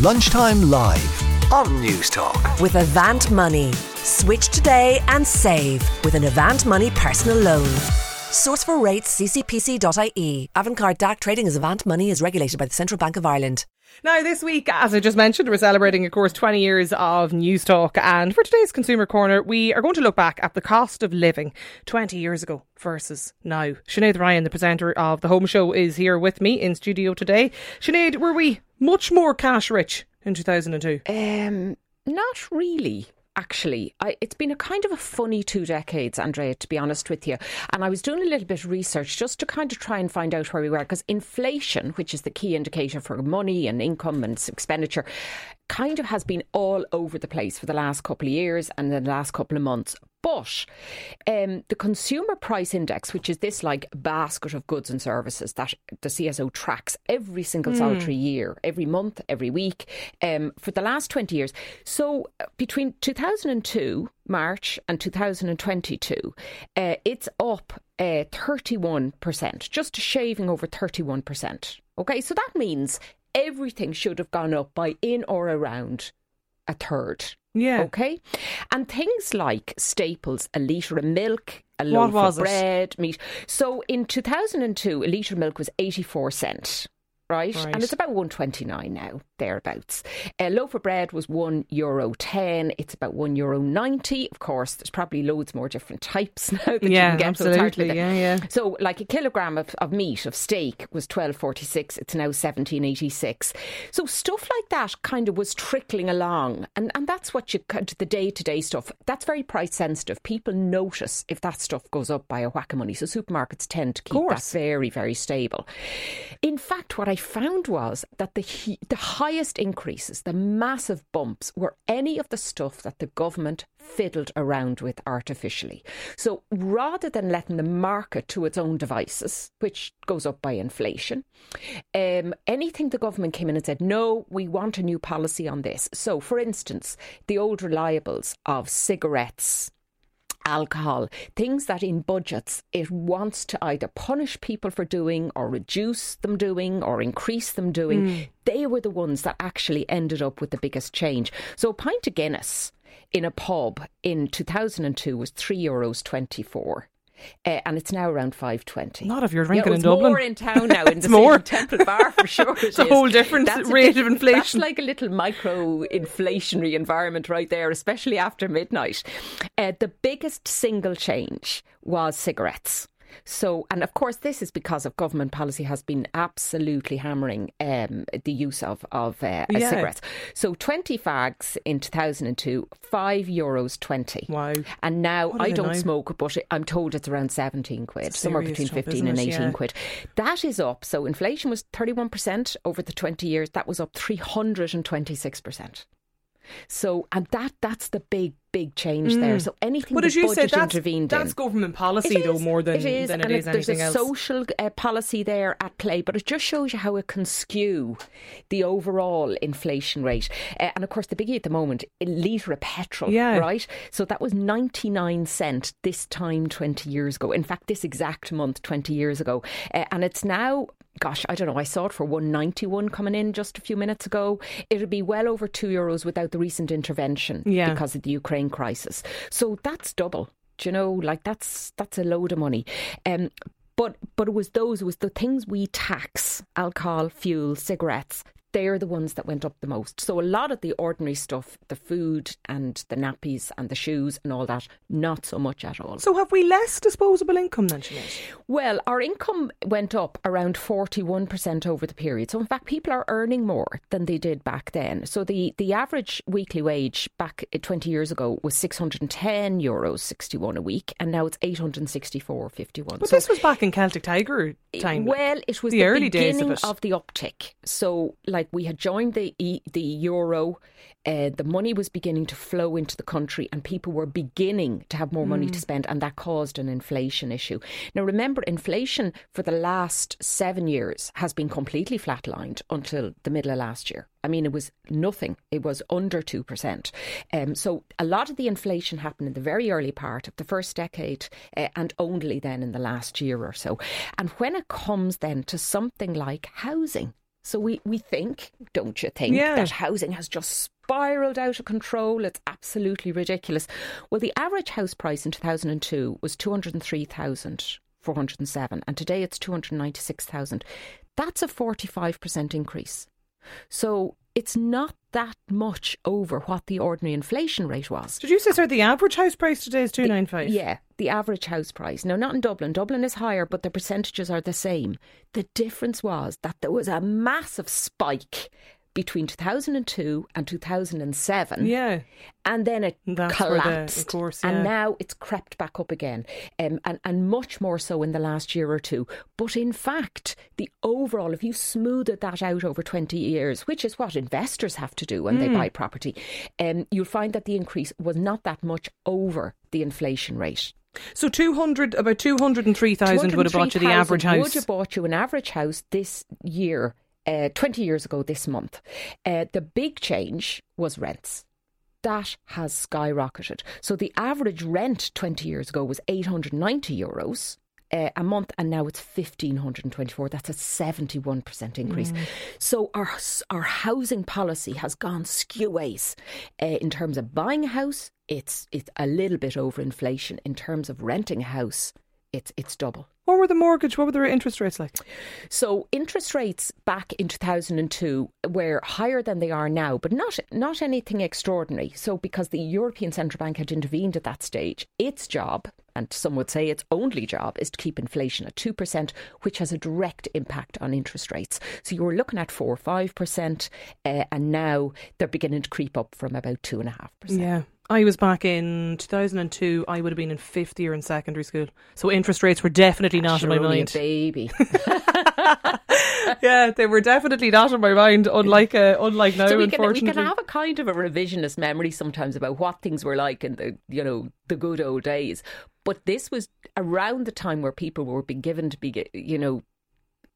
Lunchtime Live on Newstalk. With Avant Money. Switch today and save with an Avant Money personal loan. Source for rates ccpc.ie. Avantcard DAC trading as Avant Money is regulated by the Central Bank of Ireland. Now, this week, as I just mentioned, we're celebrating, of course, 20 years of Newstalk. And for today's Consumer Corner, we are going to look back at the cost of living 20 years ago versus now. Sinead Ryan, the presenter of The Home Show, is here with me in studio today. Sinead, were we much more cash rich in 2002? Um, not really actually. I, it's been a kind of a funny two decades, Andrea, to be honest with you. And I was doing a little bit of research just to kind of try and find out where we were, because inflation, which is the key indicator for money and income and expenditure, kind of has been all over the place for the last couple of years and the last couple of months. But um, the consumer price index, which is this like basket of goods and services that the CSO tracks every single mm. solitary year, every month, every week, um, for the last 20 years. So uh, between 2002, March, and 2022, uh, it's up uh, 31%, just shaving over 31%. Okay, so that means everything should have gone up by in or around a third. Yeah. Okay. And things like staples, a litre of milk, a loaf of bread, it? meat. So in 2002, a litre of milk was 84 cent. Right? right? And it's about 129 now thereabouts. A loaf of bread was one euro ten. It's about one euro ninety. Of course, there's probably loads more different types now that yeah, you can get. Absolutely, yeah, yeah. So, like a kilogram of, of meat of steak was twelve forty six. It's now seventeen eighty six. So stuff like that kind of was trickling along, and and that's what you the day to day stuff. That's very price sensitive. People notice if that stuff goes up by a whack of money. So supermarkets tend to keep that very very stable. In fact, what I found was that the the highest increases, the massive bumps, were any of the stuff that the government fiddled around with artificially. So rather than letting the market to its own devices, which goes up by inflation, um, anything the government came in and said, no, we want a new policy on this. So, for instance, the old reliables of cigarettes, alcohol, things that in budgets it wants to either punish people for doing or reduce them doing or increase them doing. Mm. They were the ones that actually ended up with the biggest change. So a pint of Guinness in a pub in 2002 was 3 euros 24 uh, and it's now around five twenty. Not if you're drinking yeah, in Dublin. More in town now. In the more Temple Bar for sure. it's a whole different that's rate of inflation. That's like a little micro inflationary environment right there, especially after midnight. Uh, the biggest single change was cigarettes. So, and of course, this is because of government policy has been absolutely hammering um, the use of of uh, yeah. cigarettes. So, twenty fags in two thousand and two, five euros twenty. Wow! And now I don't smoke, but I'm told it's around seventeen quid, somewhere between fifteen and eighteen yeah. quid. That is up. So, inflation was thirty one percent over the twenty years. That was up three hundred and twenty six percent. So, and that that's the big big change mm. there. So anything but as you said, that's, intervened that's in, government policy though more than it is, than it is there's anything a else. social uh, policy there at play, but it just shows you how it can skew the overall inflation rate. Uh, and of course, the biggie at the moment, a litre of petrol, yeah. right? So that was 99 cent this time 20 years ago. In fact, this exact month 20 years ago, uh, and it's now gosh, I don't know, I saw it for 191 coming in just a few minutes ago. It would be well over 2 euros without the recent intervention yeah. because of the Ukraine crisis. So that's double. Do you know, like that's that's a load of money. Um, but but it was those, it was the things we tax, alcohol, fuel, cigarettes, they're the ones that went up the most. So a lot of the ordinary stuff, the food and the nappies and the shoes and all that, not so much at all. So have we less disposable income than Sinead? Well, our income went up around 41% over the period. So in fact, people are earning more than they did back then. So the, the average weekly wage back 20 years ago was 610 euros 61 a week and now it's 864.51. But so, this was back in Celtic Tiger time. Well, it was the, the early beginning days of, of the uptick. So like like we had joined the the euro, uh, the money was beginning to flow into the country, and people were beginning to have more mm. money to spend, and that caused an inflation issue. Now, remember, inflation for the last seven years has been completely flatlined until the middle of last year. I mean, it was nothing. It was under 2%. Um, so a lot of the inflation happened in the very early part of the first decade uh, and only then in the last year or so. And when it comes then to something like housing, So we, we think, don't you think, Yeah. that housing has just spiraled out of control. It's absolutely ridiculous. Well, the average house price in 2002 was 203,407 and today it's 296,000. That's a 45% increase. So it's not that much over what the ordinary inflation rate was. Did you say, sorry, the average house price today is 295? Yeah, the average house price. No, not in Dublin. Dublin is higher, but the percentages are the same. The difference was that there was a massive spike between 2002 and 2007. Yeah. And then it That's where the- collapsed. of course, And now it's crept back up again. Um, and, and much more so in the last year or two. But in fact, the overall, if you smoothed that out over 20 years, which is what investors have to do when Hmm. they buy property, um, you'll find that the increase was not that much over the inflation rate. So 200, about 203,000 would have bought you the average house. Would have bought you an average house this year, uh, 20 years ago this month. Uh, the big change was rents. That has skyrocketed. So the average rent 20 years ago was 890 euros. Uh, a month and now it's 1524 that's a 71% increase Mm. so our our housing policy has gone skeways uh, in terms of buying a house it's it's a little bit over inflation in terms of renting a house it's it's double What were the mortgage, what were the interest rates like? so interest rates back in 2002 were higher than they are now, but not not anything extraordinary. So because the European Central Bank had intervened at that stage, its job, and some would say its only job, is to keep inflation at 2%, which has a direct impact on interest rates. So you were looking at 4 or 5%, uh, and now they're beginning to creep up from about 2.5%. Yeah. I was back in 2002. I would have been in fifth year in secondary school. So interest rates were definitely not in my mind. baby. yeah, they were definitely not in my mind, unlike uh, unlike now, so we can, we can have a kind of a revisionist memory sometimes about what things were like in the you know the good old days. But this was around the time where people were being given to be you know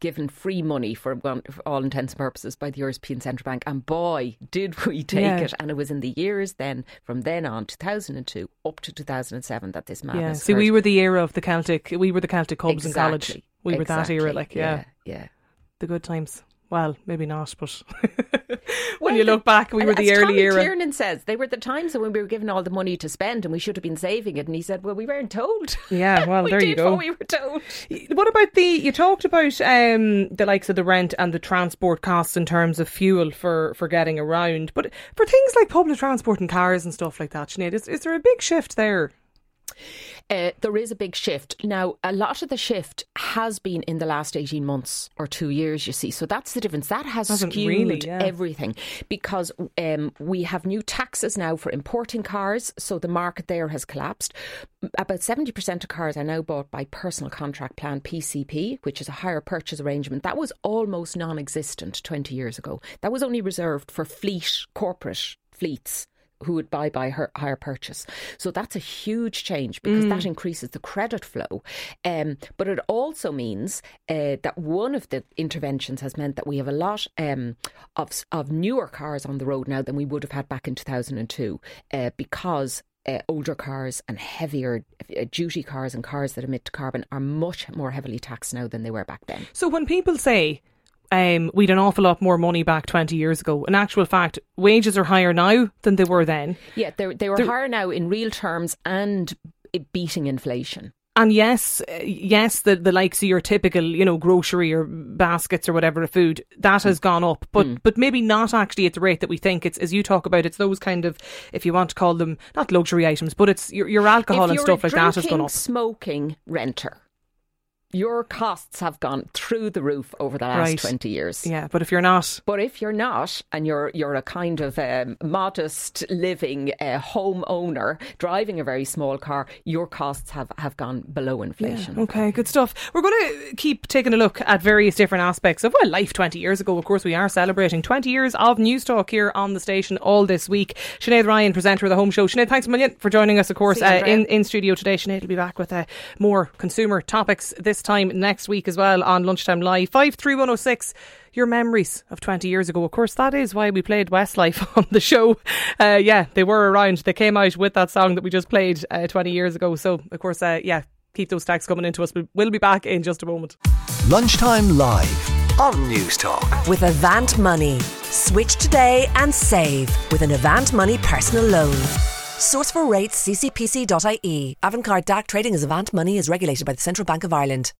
given free money for, for all intents and purposes by the European Central Bank, and boy did we take Yeah. it! And it was in the years then from then on 2002 up to 2007 that this madness. yeah, see, we were the era of the Celtic, We were the Celtic Cubs in college. Exactly. We were that era, like yeah, yeah. yeah. the good times. Well, maybe not, but when Well, you look back, we were the early Tommy era. Tiernan says they were the times when we were given all the money to spend and we should have been saving it. And he said, "Well, we weren't told." Yeah, well, we there you go. what we were told. What about the? You talked about um, the likes of the rent and the transport costs in terms of fuel for, for getting around, but for things like public transport and cars and stuff like that, Sinead, is, is there a big shift there? Uh, there is a big shift now. A lot of the shift has been in the last eighteen months or two years. You see, so that's the difference. That has Hasn't skewed really, yeah. everything because um, we have new taxes now for importing cars. So the market there has collapsed. About seventy percent of cars are now bought by personal contract plan (PCP), which is a hire purchase arrangement. That was almost non-existent twenty years ago. That was only reserved for fleet corporate fleets who would buy by her higher purchase. So that's a huge change because that increases the credit flow. Um, but it also means uh, that one of the interventions has meant that we have a lot um, of of newer cars on the road now than we would have had back in 2002 uh, because. Uh, older cars and heavier uh, duty cars and cars that emit carbon are much more heavily taxed now than they were back then. So when people say um, we had an awful lot more money back 20 years ago, in actual fact, wages are higher now than they were then. Yeah, they they were They're- higher now in real terms and beating inflation. And yes, uh, yes, the, the likes of your typical, you know, grocery or baskets or whatever of food, that has gone up, but Mm. but maybe not actually at the rate that we think. It's as you talk about, it's those kind of, if you want to call them not luxury items, but it's your, your alcohol if and stuff like that has gone up. Smoking renter, your costs have gone through the roof over the last Right. twenty years. Yeah, but if you're not, But if you're not, and you're you're a kind of um, modest living uh, home owner driving a very small car, your costs have, have gone below inflation. Okay, good stuff. We're going to keep taking a look at various different aspects of well, life 20 years ago. Of course, we are celebrating 20 years of Newstalk here on the station all this week. Sinead Ryan, presenter of the Home Show. Sinead, thanks a million for joining us, of course, uh, in, in studio today. Sinead will be back with uh, more consumer topics this time next week as well on Lunchtime Live. 53106 your memories of 20 years ago. Of course, that is why we played Westlife on the show. Uh, yeah, they were around. They came out with that song that we just played uh, 20 years ago. So, of course, uh, yeah, keep those texts coming into us. We'll be back in just a moment. Lunchtime Live on Newstalk. With Avant Money. Switch today and save with an Avant Money personal loan. Source for rates ccpc.ie. Avantcard DAC trading as Avant Money is regulated by the Central Bank of Ireland.